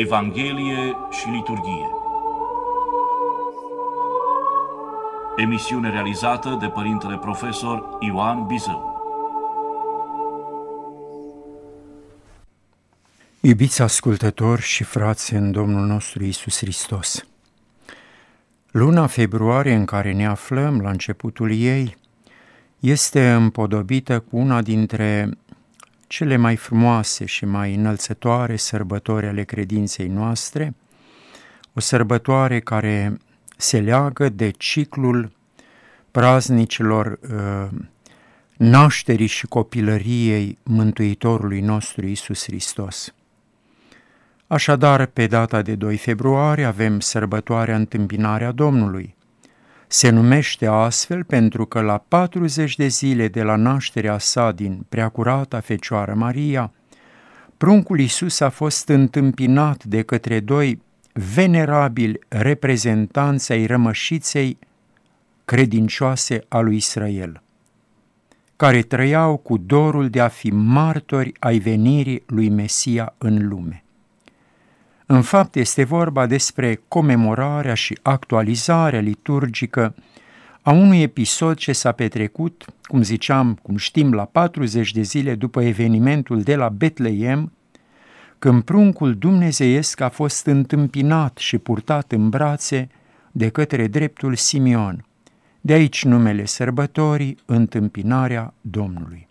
Evanghelie și liturghie. Emisiune realizată de Părintele Profesor Ioan Bizău. Iubiți ascultători și frați în Domnul nostru Isus Hristos, luna februarie în care ne aflăm la începutul ei este împodobită cu una dintre cele mai frumoase și mai înălțătoare sărbători ale credinței noastre, o sărbătoare care se leagă de ciclul praznicilor uh, nașterii și copilăriei Mântuitorului nostru Isus Hristos. Așadar, pe data de 2 februarie avem sărbătoarea întâmpinarea Domnului. Se numește astfel pentru că la 40 de zile de la nașterea sa din preacurata Fecioară Maria, pruncul Iisus a fost întâmpinat de către doi venerabili reprezentanți ai rămășiței credincioase a lui Israel, care trăiau cu dorul de a fi martori ai venirii lui Mesia în lume. În fapt, este vorba despre comemorarea și actualizarea liturgică a unui episod ce s-a petrecut, cum ziceam, cum știm, la 40 de zile după evenimentul de la Betleem, când pruncul dumnezeiesc a fost întâmpinat și purtat în brațe de către dreptul Simeon. De aici numele sărbătorii, întâmpinarea Domnului.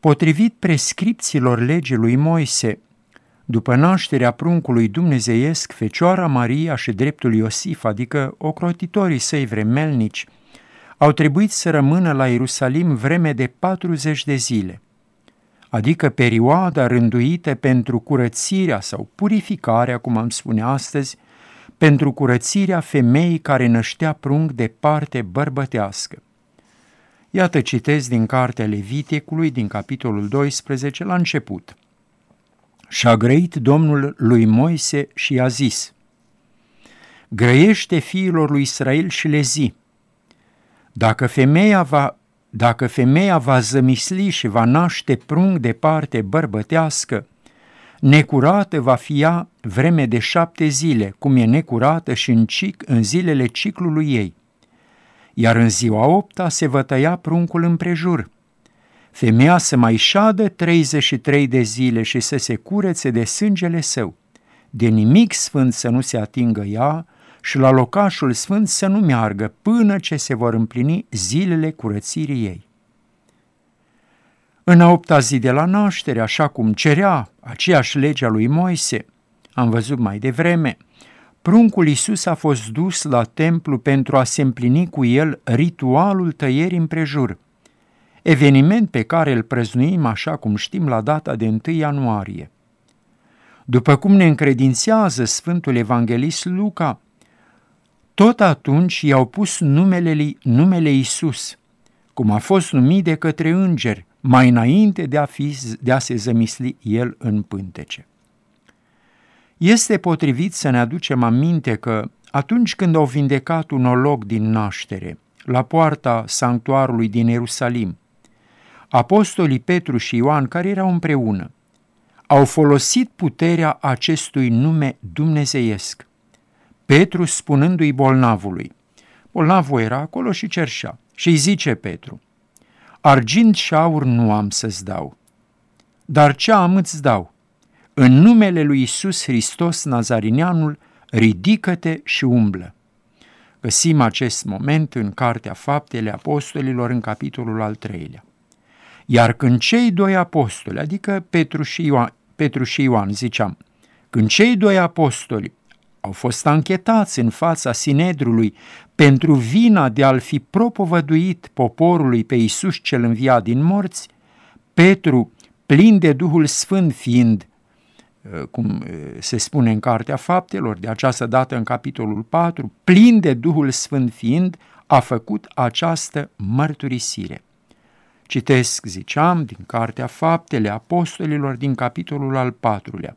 Potrivit prescripțiilor legii lui Moise, după nașterea pruncului dumnezeiesc, Fecioara Maria și dreptul Iosif, adică ocrotitorii săi vremelnici, au trebuit să rămână la Ierusalim vreme de 40 de zile, adică perioada rânduită pentru curățirea sau purificarea, cum am spune astăzi, pentru curățirea femeii care năștea prunc de parte bărbătească. Iată citesc din cartea Leviticului, din capitolul 12, la început – și-a grăit Domnul lui Moise și i-a zis, Grăiește fiilor lui Israel și le zi, dacă femeia va, dacă femeia va zămisli și va naște prung de parte bărbătească, necurată va fi ea vreme de șapte zile, cum e necurată și în, cic, în zilele ciclului ei. Iar în ziua opta se va tăia pruncul împrejur, femeia să mai șadă 33 de zile și să se curețe de sângele său, de nimic sfânt să nu se atingă ea și la locașul sfânt să nu meargă până ce se vor împlini zilele curățirii ei. În a opta zi de la naștere, așa cum cerea aceeași legea lui Moise, am văzut mai devreme, pruncul Iisus a fost dus la templu pentru a se împlini cu el ritualul tăierii împrejur – eveniment pe care îl prăznuim, așa cum știm, la data de 1 ianuarie. După cum ne încredințează Sfântul Evanghelist Luca, tot atunci i-au pus numele, numele Isus, cum a fost numit de către îngeri, mai înainte de a, fi, de a se zămisli el în pântece. Este potrivit să ne aducem aminte că atunci când au vindecat un olog din naștere, la poarta sanctuarului din Ierusalim, apostolii Petru și Ioan, care erau împreună, au folosit puterea acestui nume dumnezeiesc. Petru spunându-i bolnavului, bolnavul era acolo și cerșea, și îi zice Petru, argint și șaur nu am să-ți dau, dar ce am îți dau? În numele lui Isus Hristos Nazarineanul, ridică-te și umblă. Găsim acest moment în Cartea Faptele Apostolilor în capitolul al treilea. Iar când cei doi apostoli, adică Petru și Ioan, Petru și Ioan ziceam, când cei doi apostoli au fost anchetați în fața Sinedrului pentru vina de a-l fi propovăduit poporului pe Iisus cel înviat din morți, Petru, plin de Duhul Sfânt fiind, uh, cum uh, se spune în Cartea Faptelor, de această dată în capitolul 4, plin de Duhul Sfânt fiind, a făcut această mărturisire. Citesc, ziceam, din Cartea Faptele Apostolilor din capitolul al patrulea.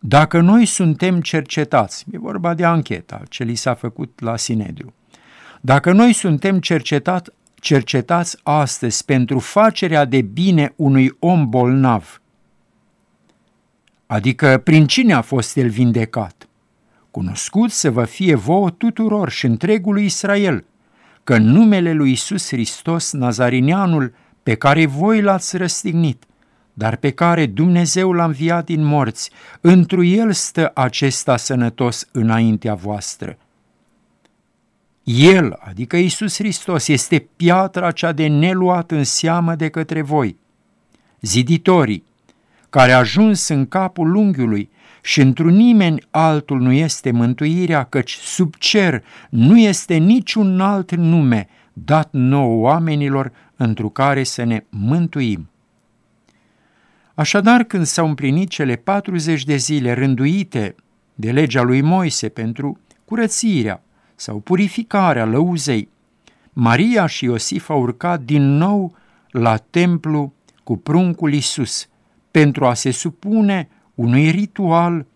Dacă noi suntem cercetați, e vorba de ancheta ce li s-a făcut la Sinedru, dacă noi suntem cercetat, cercetați astăzi pentru facerea de bine unui om bolnav, adică prin cine a fost el vindecat? Cunoscut să vă fie vouă tuturor și întregului Israel, că în numele lui Isus Hristos, Nazarineanul, pe care voi l-ați răstignit, dar pe care Dumnezeu l-a înviat din morți, întru el stă acesta sănătos înaintea voastră. El, adică Isus Hristos, este piatra cea de neluat în seamă de către voi. Ziditorii, care a ajuns în capul unghiului și într-un nimeni altul nu este mântuirea, căci sub cer nu este niciun alt nume dat nou oamenilor întru care să ne mântuim. Așadar, când s-au împlinit cele 40 de zile rânduite de legea lui Moise pentru curățirea sau purificarea lăuzei, Maria și Iosif au urcat din nou la templu cu pruncul Isus pentru a se supune unui ritual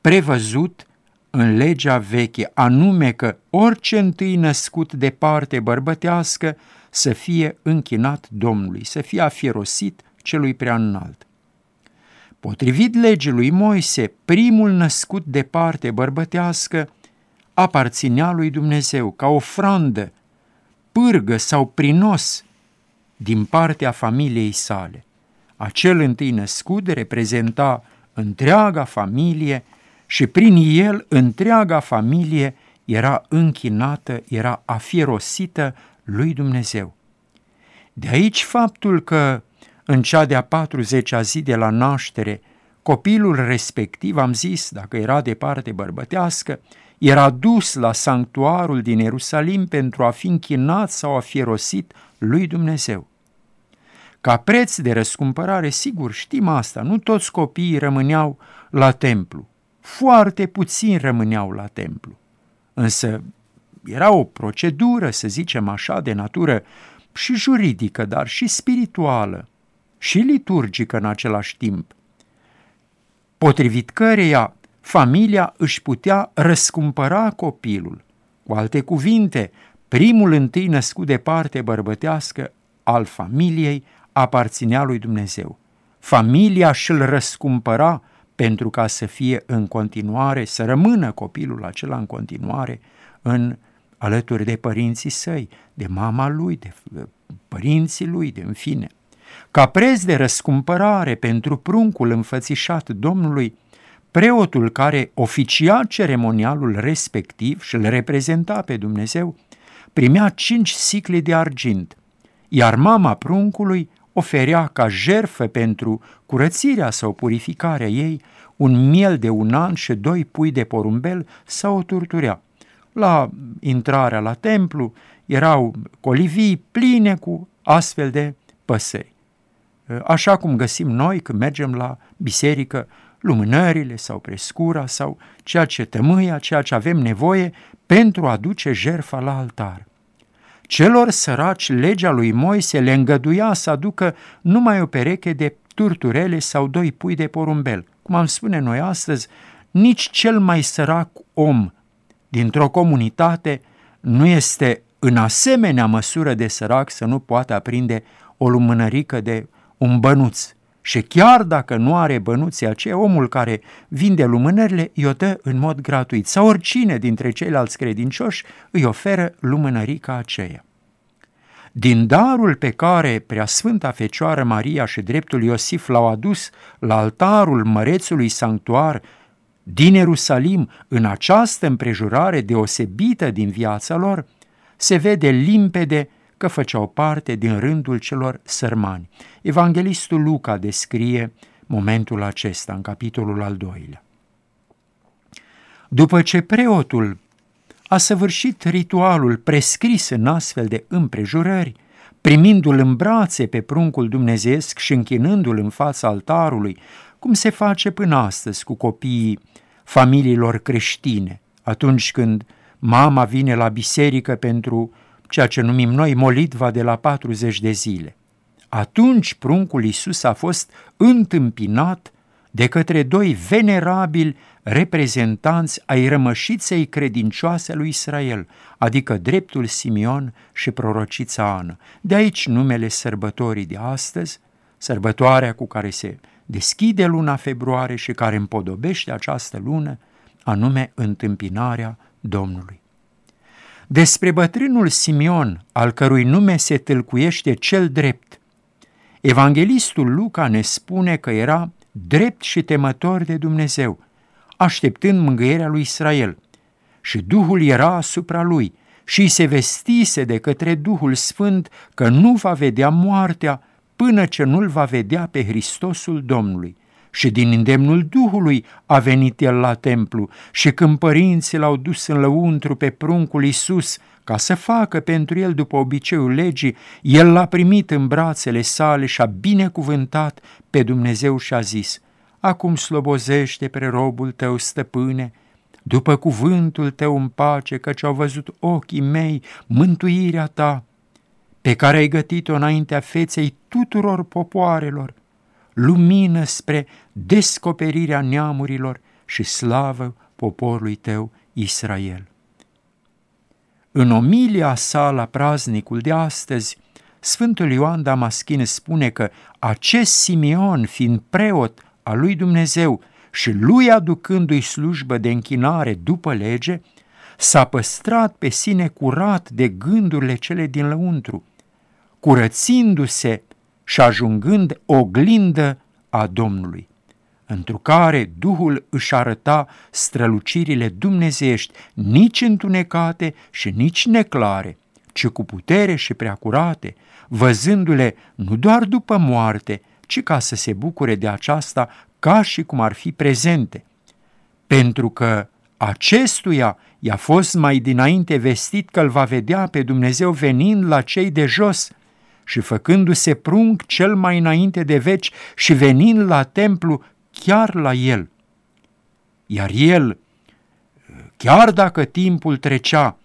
prevăzut în legea veche, anume că orice întâi născut de parte bărbătească să fie închinat Domnului, să fie afierosit celui prea înalt. Potrivit legii lui Moise, primul născut de parte bărbătească aparținea lui Dumnezeu ca ofrandă, pârgă sau prinos din partea familiei sale. Acel întâi născut reprezenta întreaga familie și prin el întreaga familie era închinată, era afierosită lui Dumnezeu. De aici faptul că în cea de-a 40-a zi de la naștere, copilul respectiv, am zis, dacă era de parte bărbătească, era dus la sanctuarul din Ierusalim pentru a fi închinat sau a fi rosit lui Dumnezeu. Ca preț de răscumpărare, sigur, știm asta, nu toți copiii rămâneau la templu. Foarte puțini rămâneau la templu. Însă era o procedură, să zicem așa, de natură și juridică, dar și spirituală și liturgică în același timp, potrivit căreia familia își putea răscumpăra copilul. Cu alte cuvinte, primul întâi născut de parte bărbătească al familiei aparținea lui Dumnezeu. Familia și-l răscumpăra pentru ca să fie în continuare, să rămână copilul acela în continuare în alături de părinții săi, de mama lui, de părinții lui, de în fine. Ca preț de răscumpărare pentru pruncul înfățișat Domnului, preotul care oficia ceremonialul respectiv și îl reprezenta pe Dumnezeu, primea cinci sicli de argint, iar mama pruncului oferea ca jerfă pentru curățirea sau purificarea ei un miel de un an și doi pui de porumbel sau o turturea. La intrarea la templu erau colivii pline cu astfel de păsări. Așa cum găsim noi când mergem la biserică lumânările sau prescura sau ceea ce tămâia, ceea ce avem nevoie pentru a duce jerfa la altar. Celor săraci, legea lui Moise le îngăduia să aducă numai o pereche de turturele sau doi pui de porumbel. Cum am spune noi astăzi, nici cel mai sărac om dintr-o comunitate nu este în asemenea măsură de sărac să nu poată aprinde o lumânărică de un bănuț. Și chiar dacă nu are bănuții aceea, omul care vinde lumânările îi o dă în mod gratuit sau oricine dintre ceilalți credincioși îi oferă lumânărica aceea. Din darul pe care Preasfânta Fecioară Maria și dreptul Iosif l-au adus la altarul mărețului sanctuar din Ierusalim în această împrejurare deosebită din viața lor, se vede limpede că făceau parte din rândul celor sărmani. Evanghelistul Luca descrie momentul acesta în capitolul al doilea. După ce preotul a săvârșit ritualul prescris în astfel de împrejurări, primindu-l în brațe pe pruncul dumnezeesc și închinându-l în fața altarului, cum se face până astăzi cu copiii familiilor creștine, atunci când mama vine la biserică pentru ceea ce numim noi molitva de la 40 de zile. Atunci pruncul Iisus a fost întâmpinat de către doi venerabili reprezentanți ai rămășiței credincioase lui Israel, adică dreptul Simion și prorocița Ana. De aici numele sărbătorii de astăzi, sărbătoarea cu care se deschide luna februarie și care împodobește această lună, anume întâmpinarea Domnului. Despre bătrânul Simeon, al cărui nume se tâlcuiește cel drept, Evanghelistul Luca ne spune că era drept și temător de Dumnezeu, așteptând mângâierea lui Israel. Și Duhul era asupra lui și se vestise de către Duhul Sfânt că nu va vedea moartea până ce nu-l va vedea pe Hristosul Domnului. Și din îndemnul Duhului a venit el la templu. Și când părinții l-au dus în lăuntru pe pruncul Iisus ca să facă pentru el după obiceiul legii, el l-a primit în brațele sale și a binecuvântat pe Dumnezeu și a zis, Acum slobozește pre robul tău, stăpâne, după cuvântul tău în pace, căci au văzut ochii mei mântuirea ta, pe care ai gătit-o înaintea feței tuturor popoarelor, lumină spre descoperirea neamurilor și slavă poporului tău Israel. În omilia sa la praznicul de astăzi, Sfântul Ioan Damaschin spune că acest Simeon, fiind preot al lui Dumnezeu și lui aducându-i slujbă de închinare după lege, s-a păstrat pe sine curat de gândurile cele din lăuntru, curățindu-se și ajungând oglindă a Domnului, întru care Duhul își arăta strălucirile dumnezeiești, nici întunecate și nici neclare, ci cu putere și preacurate, văzându-le nu doar după moarte, ci ca să se bucure de aceasta ca și cum ar fi prezente. Pentru că acestuia i-a fost mai dinainte vestit că îl va vedea pe Dumnezeu venind la cei de jos și făcându-se prunc cel mai înainte de veci și venind la templu chiar la el. Iar el, chiar dacă timpul trecea,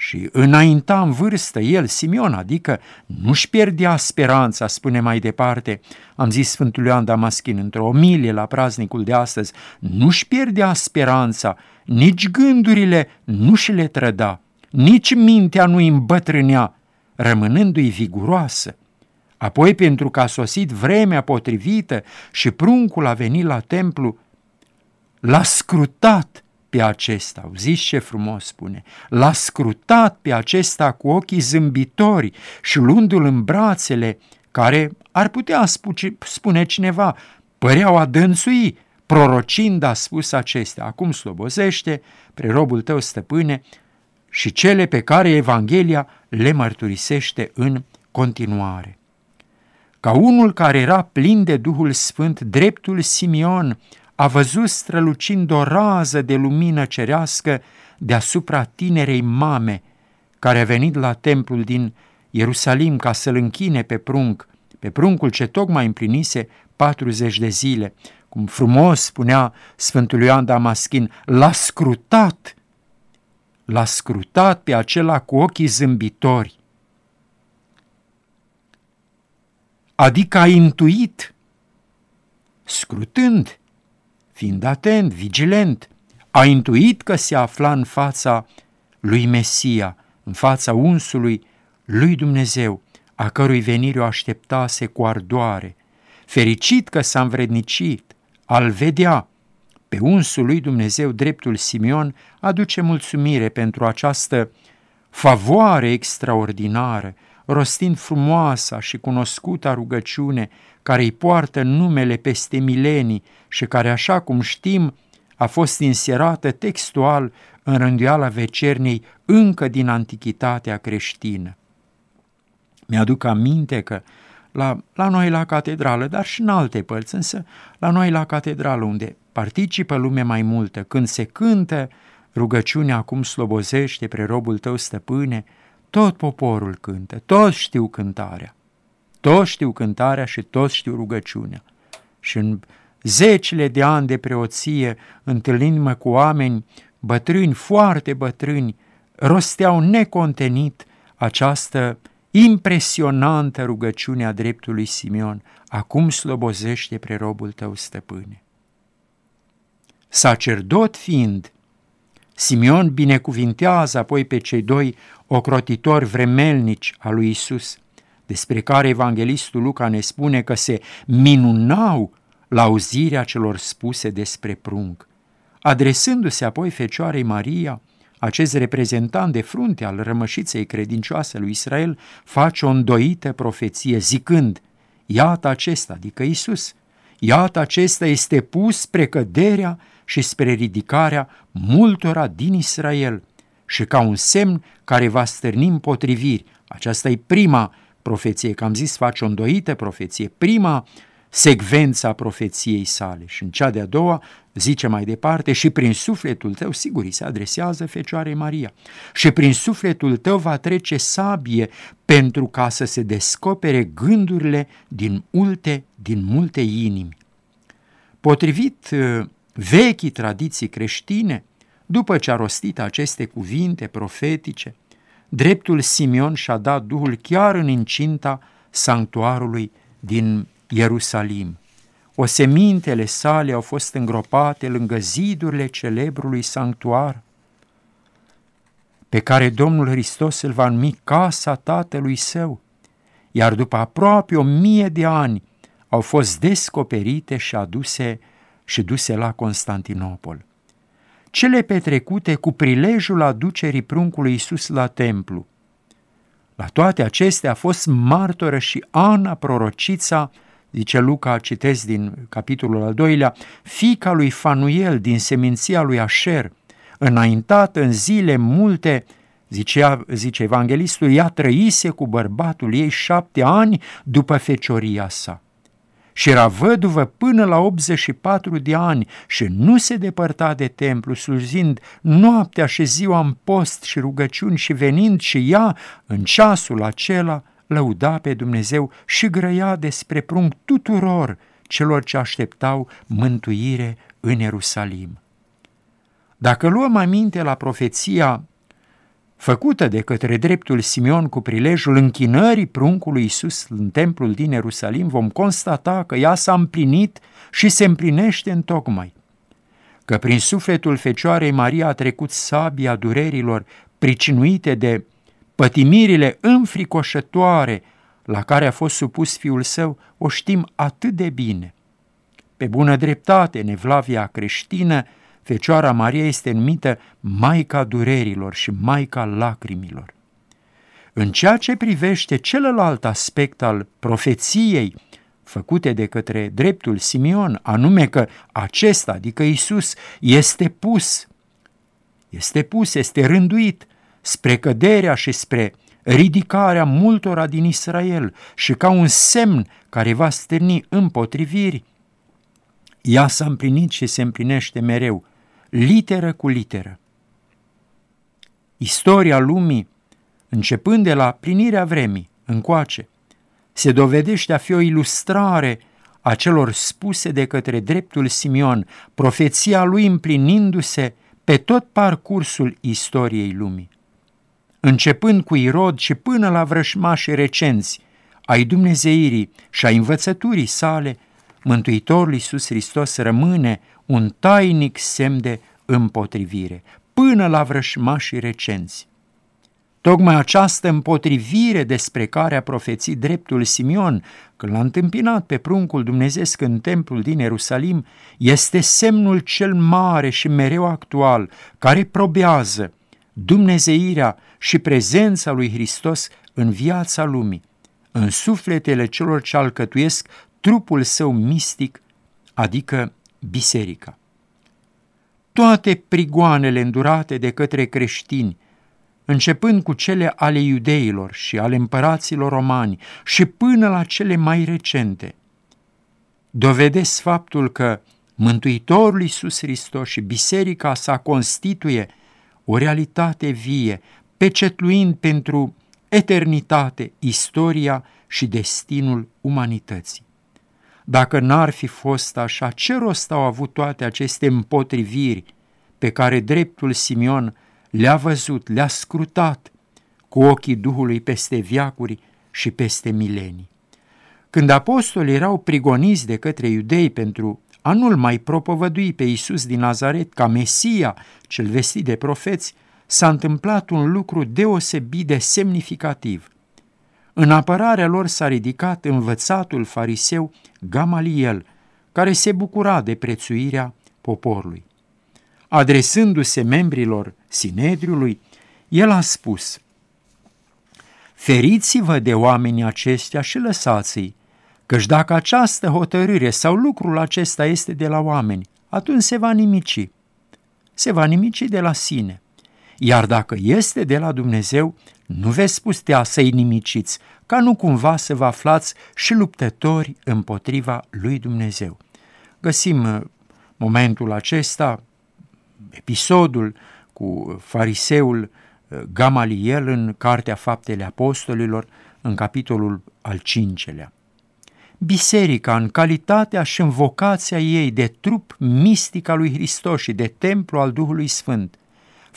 și înainta în vârstă el, Simeon, adică nu-și pierdea speranța, spune mai departe, am zis Sfântul Ioan Damaschin într-o omilie la praznicul de astăzi, nu-și pierdea speranța, nici gândurile nu și le trăda, nici mintea nu îi îmbătrânea, rămânându-i viguroasă. Apoi, pentru că a sosit vremea potrivită și pruncul a venit la templu, l-a scrutat pe acesta, auziți ce frumos spune, l-a scrutat pe acesta cu ochii zâmbitori și luându-l în brațele, care ar putea spune cineva, păreau a dânsui, prorocind a spus acestea, acum slobozește pre robul tău stăpâne și cele pe care Evanghelia le mărturisește în continuare. Ca unul care era plin de Duhul Sfânt, dreptul Simeon a văzut strălucind o rază de lumină cerească deasupra tinerei mame, care a venit la templul din Ierusalim ca să-l închine pe prunc, pe pruncul ce tocmai împlinise 40 de zile. Cum frumos spunea Sfântul Ioan Damaschin, l-a scrutat, l-a scrutat pe acela cu ochii zâmbitori. Adică a intuit, scrutând, fiind atent, vigilent, a intuit că se afla în fața lui Mesia, în fața unsului lui Dumnezeu, a cărui venire o așteptase cu ardoare. Fericit că s-a învrednicit, al vedea, pe unsul lui Dumnezeu, dreptul Simeon, aduce mulțumire pentru această favoare extraordinară, rostind frumoasa și cunoscuta rugăciune care îi poartă numele peste milenii și care, așa cum știm, a fost inserată textual în rânduiala vecernei încă din antichitatea creștină. Mi-aduc aminte că la, la noi la catedrală, dar și în alte părți, însă la noi la catedrală, unde participă lume mai multă, când se cântă rugăciunea acum slobozește pre robul tău stăpâne, tot poporul cântă, toți știu cântarea. Toți știu cântarea și toți știu rugăciunea. Și în zecile de ani de preoție, întâlnindu-mă cu oameni bătrâni, foarte bătrâni, rosteau necontenit această impresionantă rugăciune a dreptului Simeon, acum slobozește pre robul tău stăpâne. Sacerdot fiind, Simeon binecuvintează apoi pe cei doi ocrotitori vremelnici a lui Isus, despre care evanghelistul Luca ne spune că se minunau la auzirea celor spuse despre prunc. Adresându-se apoi Fecioarei Maria, acest reprezentant de frunte al rămășiței credincioase lui Israel face o îndoită profeție zicând, iată acesta, adică Isus, iată acesta este pus spre căderea și spre ridicarea multora din Israel și ca un semn care va stârni împotriviri. Aceasta e prima profeție, că am zis face o îndoită profeție, prima secvența profeției sale. Și în cea de-a doua zice mai departe, și prin sufletul tău, sigur, îi se adresează Fecioarei Maria, și prin sufletul tău va trece sabie pentru ca să se descopere gândurile din multe, din multe inimi. Potrivit uh, vechii tradiții creștine, după ce a rostit aceste cuvinte profetice, dreptul Simeon și-a dat Duhul chiar în incinta sanctuarului din Ierusalim. Osemintele sale au fost îngropate lângă zidurile celebrului sanctuar, pe care Domnul Hristos îl va numi casa tatălui său, iar după aproape o mie de ani au fost descoperite și aduse și duse la Constantinopol. Cele petrecute cu prilejul aducerii pruncului Iisus la templu. La toate acestea a fost martoră și Ana, prorocița, zice Luca, citesc din capitolul al doilea, fica lui Fanuel din seminția lui Asher, înaintat în zile multe, zicea, zice evanghelistul, ea trăise cu bărbatul ei șapte ani după fecioria sa. Și era văduvă până la 84 de ani și nu se depărta de templu, slujind noaptea și ziua în post și rugăciuni și venind și ea în ceasul acela lăuda pe Dumnezeu și grăia despre prunc tuturor celor ce așteptau mântuire în Ierusalim. Dacă luăm aminte la profeția făcută de către dreptul Simeon cu prilejul închinării pruncului Iisus în templul din Ierusalim, vom constata că ea s-a împlinit și se împlinește în tocmai. Că prin sufletul Fecioarei Maria a trecut sabia durerilor pricinuite de pătimirile înfricoșătoare la care a fost supus fiul său, o știm atât de bine. Pe bună dreptate, nevlavia creștină, Fecioara Maria este numită Maica durerilor și Maica lacrimilor. În ceea ce privește celălalt aspect al profeției făcute de către dreptul Simeon, anume că acesta, adică Isus, este pus, este pus, este rânduit spre căderea și spre ridicarea multora din Israel și ca un semn care va stârni împotriviri, ea s-a împlinit și se împlinește mereu, literă cu literă. Istoria lumii, începând de la plinirea vremii încoace, se dovedește a fi o ilustrare a celor spuse de către dreptul Simion, profeția lui împlinindu-se pe tot parcursul istoriei lumii începând cu Irod și până la vrășmașii recenți ai Dumnezeirii și a învățăturii sale, Mântuitorul Iisus Hristos rămâne un tainic semn de împotrivire, până la vrășmașii recenți. Tocmai această împotrivire despre care a profețit dreptul Simeon când l-a întâmpinat pe pruncul dumnezeesc în templul din Ierusalim este semnul cel mare și mereu actual care probează dumnezeirea și prezența lui Hristos în viața lumii, în sufletele celor ce alcătuiesc trupul său mistic, adică biserica. Toate prigoanele îndurate de către creștini, începând cu cele ale iudeilor și ale împăraților romani și până la cele mai recente, dovedesc faptul că Mântuitorul Iisus Hristos și biserica sa constituie o realitate vie, pecetluind pentru eternitate istoria și destinul umanității. Dacă n-ar fi fost așa, ce rost au avut toate aceste împotriviri pe care dreptul Simeon le-a văzut, le-a scrutat cu ochii Duhului peste viacuri și peste milenii? Când apostolii erau prigoniți de către iudei pentru a nu-l mai propovădui pe Iisus din Nazaret ca Mesia, cel vestit de profeți, s-a întâmplat un lucru deosebit de semnificativ. În apărarea lor s-a ridicat învățatul fariseu Gamaliel, care se bucura de prețuirea poporului. Adresându-se membrilor Sinedriului, el a spus, Feriți-vă de oamenii aceștia și lăsați-i, căci dacă această hotărâre sau lucrul acesta este de la oameni, atunci se va nimici. Se va nimici de la sine. Iar dacă este de la Dumnezeu, nu veți putea să-i nimiciți, ca nu cumva să vă aflați și luptători împotriva lui Dumnezeu. Găsim uh, momentul acesta, episodul cu fariseul uh, Gamaliel în Cartea Faptele Apostolilor, în capitolul al cincelea. Biserica, în calitatea și în vocația ei de trup mistic al lui Hristos și de templu al Duhului Sfânt,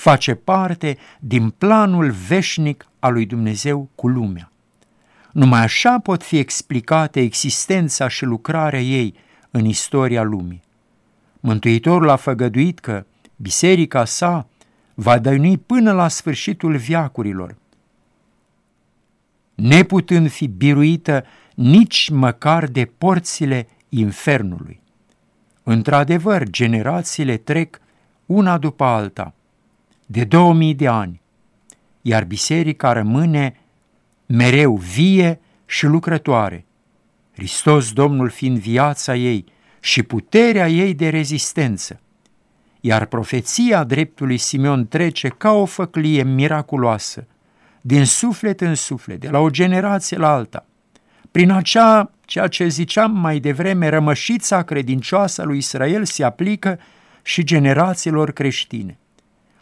face parte din planul veșnic al lui Dumnezeu cu lumea. Numai așa pot fi explicate existența și lucrarea ei în istoria lumii. Mântuitorul a făgăduit că biserica sa va dăinui până la sfârșitul viacurilor, neputând fi biruită nici măcar de porțile infernului. Într-adevăr, generațiile trec una după alta, de 2000 de ani, iar biserica rămâne mereu vie și lucrătoare, Hristos Domnul fiind viața ei și puterea ei de rezistență. Iar profeția dreptului Simeon trece ca o făclie miraculoasă, din suflet în suflet, de la o generație la alta. Prin acea, ceea ce ziceam mai devreme, rămășița credincioasă lui Israel se aplică și generațiilor creștine.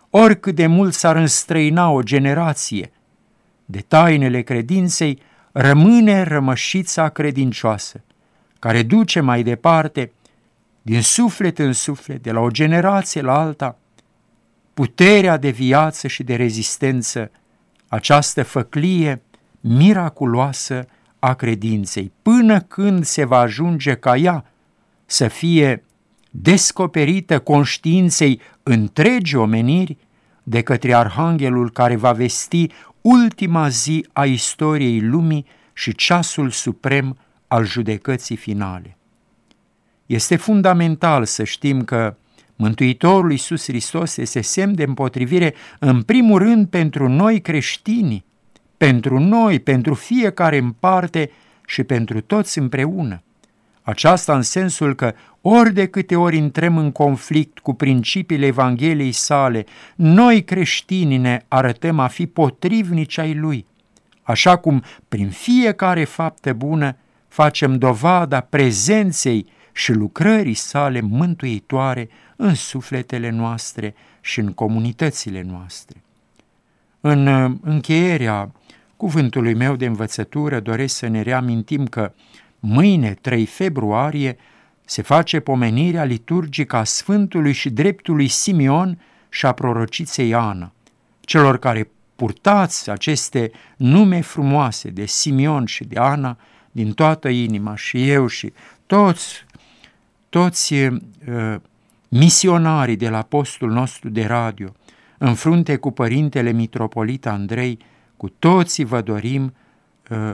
Oricât de mult s-ar înstrăina o generație de tainele credinței, rămâne rămășița credincioasă, care duce mai departe, din suflet în suflet, de la o generație la alta, puterea de viață și de rezistență, această făclie miraculoasă a credinței, până când se va ajunge ca ea să fie descoperită conștiinței întregi omeniri de către Arhanghelul care va vesti ultima zi a istoriei lumii și ceasul suprem al judecății finale. Este fundamental să știm că Mântuitorul Iisus Hristos este semn de împotrivire în primul rând pentru noi creștini, pentru noi, pentru fiecare în parte și pentru toți împreună. Aceasta în sensul că ori de câte ori intrăm în conflict cu principiile Evangheliei sale, noi creștini ne arătăm a fi potrivnici ai Lui, așa cum prin fiecare faptă bună facem dovada prezenței și lucrării sale mântuitoare în sufletele noastre și în comunitățile noastre. În uh, încheierea cuvântului meu de învățătură doresc să ne reamintim că mâine, 3 februarie, se face pomenirea liturgică a Sfântului și Dreptului Simeon și a prorociței Ana. Celor care purtați aceste nume frumoase de Simeon și de Ana din toată inima și eu și toți, toți uh, misionarii de la postul nostru de radio, în frunte cu Părintele Mitropolit Andrei, cu toții vă dorim uh,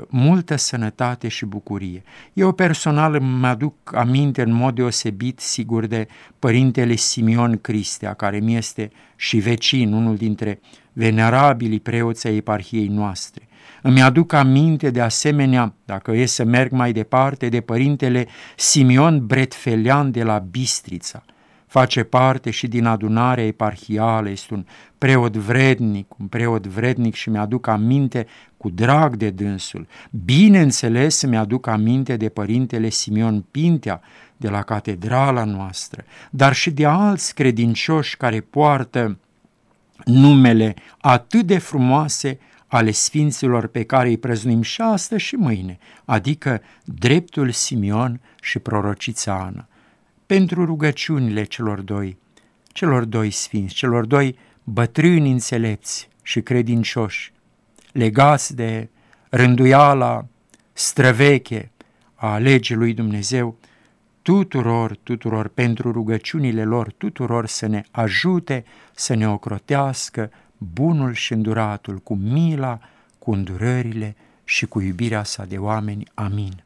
multă sănătate și bucurie. Eu personal îmi aduc aminte în mod deosebit, sigur, de Părintele Simion Cristea, care mi este și vecin, unul dintre venerabilii preoți ai eparhiei noastre. Îmi aduc aminte de asemenea, dacă e să merg mai departe, de Părintele Simion Bretfelian de la Bistrița, face parte și din adunarea eparhială, este un preot vrednic, un preot vrednic și mi-aduc aminte cu drag de dânsul. Bineînțeles mi-aduc aminte de părintele Simeon Pintea de la catedrala noastră, dar și de alți credincioși care poartă numele atât de frumoase ale sfinților pe care îi prăznuim și astăzi și mâine, adică dreptul Simeon și prorocița Ana pentru rugăciunile celor doi, celor doi sfinți, celor doi bătrâni înțelepți și credincioși, legați de rânduiala străveche a legii lui Dumnezeu, tuturor, tuturor, pentru rugăciunile lor, tuturor să ne ajute să ne ocrotească bunul și înduratul cu mila, cu îndurările și cu iubirea sa de oameni. Amin.